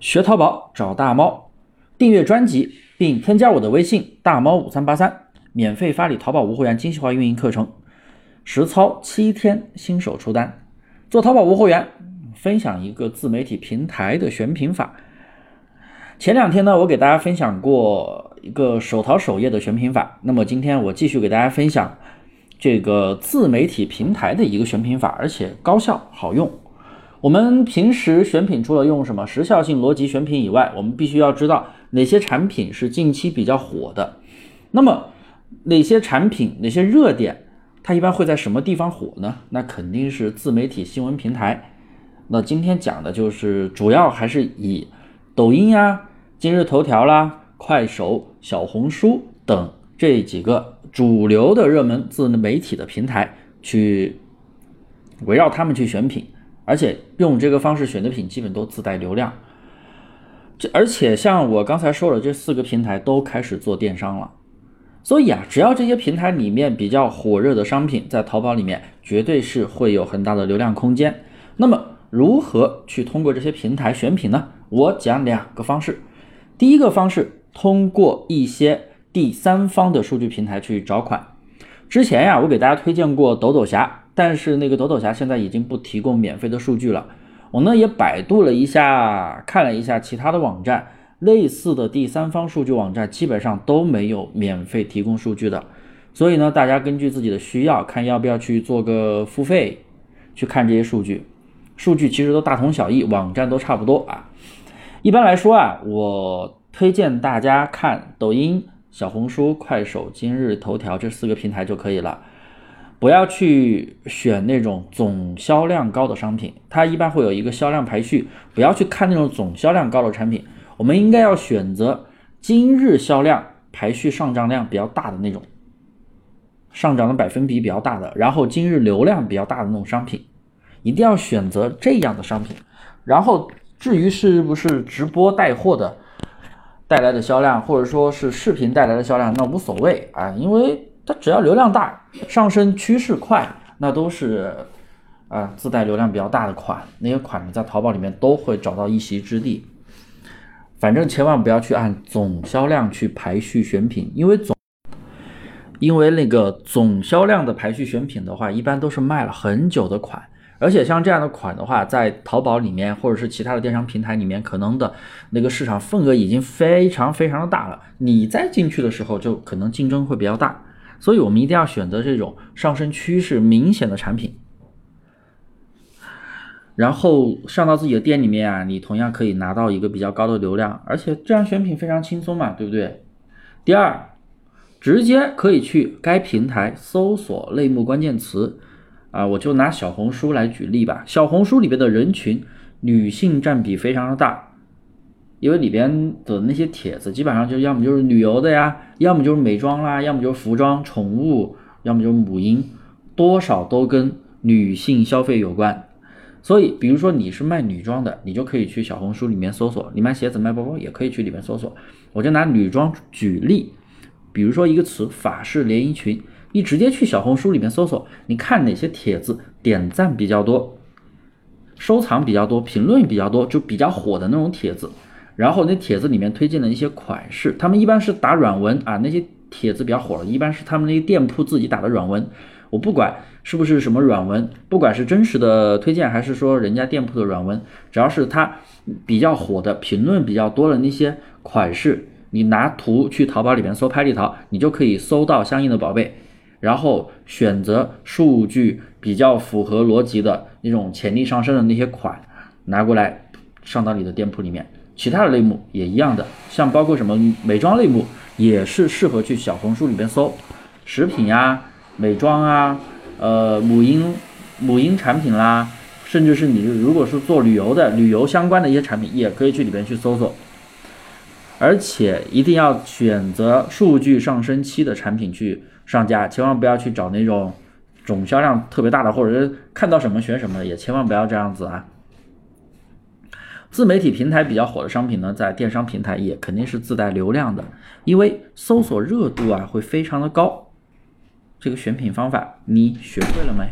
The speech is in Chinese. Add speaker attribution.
Speaker 1: 学淘宝找大猫，订阅专辑并添加我的微信大猫五三八三，免费发你淘宝无货源精细化运营课程，实操七天新手出单。做淘宝无货源，分享一个自媒体平台的选品法。前两天呢，我给大家分享过一个手淘首页的选品法，那么今天我继续给大家分享这个自媒体平台的一个选品法，而且高效好用。我们平时选品除了用什么时效性逻辑选品以外，我们必须要知道哪些产品是近期比较火的。那么哪些产品、哪些热点，它一般会在什么地方火呢？那肯定是自媒体新闻平台。那今天讲的就是主要还是以抖音呀、今日头条啦、快手、小红书等这几个主流的热门自媒体的平台去围绕他们去选品。而且用这个方式选的品基本都自带流量，这而且像我刚才说的这四个平台都开始做电商了，所以啊，只要这些平台里面比较火热的商品在淘宝里面，绝对是会有很大的流量空间。那么如何去通过这些平台选品呢？我讲两个方式。第一个方式，通过一些第三方的数据平台去找款。之前呀，我给大家推荐过抖抖侠。但是那个抖抖侠现在已经不提供免费的数据了。我呢也百度了一下，看了一下其他的网站，类似的第三方数据网站基本上都没有免费提供数据的。所以呢，大家根据自己的需要，看要不要去做个付费，去看这些数据。数据其实都大同小异，网站都差不多啊。一般来说啊，我推荐大家看抖音、小红书、快手、今日头条这四个平台就可以了。不要去选那种总销量高的商品，它一般会有一个销量排序。不要去看那种总销量高的产品，我们应该要选择今日销量排序上涨量比较大的那种，上涨的百分比比较大的，然后今日流量比较大的那种商品，一定要选择这样的商品。然后至于是不是直播带货的带来的销量，或者说是视频带来的销量，那无所谓啊，因为。它只要流量大，上升趋势快，那都是啊自带流量比较大的款，那些款你在淘宝里面都会找到一席之地。反正千万不要去按总销量去排序选品，因为总因为那个总销量的排序选品的话，一般都是卖了很久的款，而且像这样的款的话，在淘宝里面或者是其他的电商平台里面，可能的那个市场份额已经非常非常的大了，你再进去的时候就可能竞争会比较大。所以，我们一定要选择这种上升趋势明显的产品，然后上到自己的店里面啊，你同样可以拿到一个比较高的流量，而且这样选品非常轻松嘛，对不对？第二，直接可以去该平台搜索类目关键词，啊，我就拿小红书来举例吧，小红书里边的人群女性占比非常的大。因为里边的那些帖子基本上就要么就是旅游的呀，要么就是美妆啦，要么就是服装、宠物，要么就是母婴，多少都跟女性消费有关。所以，比如说你是卖女装的，你就可以去小红书里面搜索；你卖鞋子、卖包包也可以去里面搜索。我就拿女装举例，比如说一个词“法式连衣裙”，你直接去小红书里面搜索，你看哪些帖子点赞比较多、收藏比较多、评论比较多，就比较火的那种帖子。然后那帖子里面推荐的一些款式，他们一般是打软文啊，那些帖子比较火的，一般是他们那些店铺自己打的软文。我不管是不是什么软文，不管是真实的推荐还是说人家店铺的软文，只要是它比较火的、评论比较多的那些款式，你拿图去淘宝里面搜拍立淘，你就可以搜到相应的宝贝，然后选择数据比较符合逻辑的那种潜力上升的那些款，拿过来上到你的店铺里面。其他的类目也一样的，像包括什么美妆类目，也是适合去小红书里边搜，食品呀、美妆啊、呃母婴母婴产品啦，甚至是你如果是做旅游的，旅游相关的一些产品，也可以去里边去搜索。而且一定要选择数据上升期的产品去上架，千万不要去找那种总销量特别大的，或者是看到什么选什么，也千万不要这样子啊。自媒体平台比较火的商品呢，在电商平台也肯定是自带流量的，因为搜索热度啊会非常的高。这个选品方法你学会了没？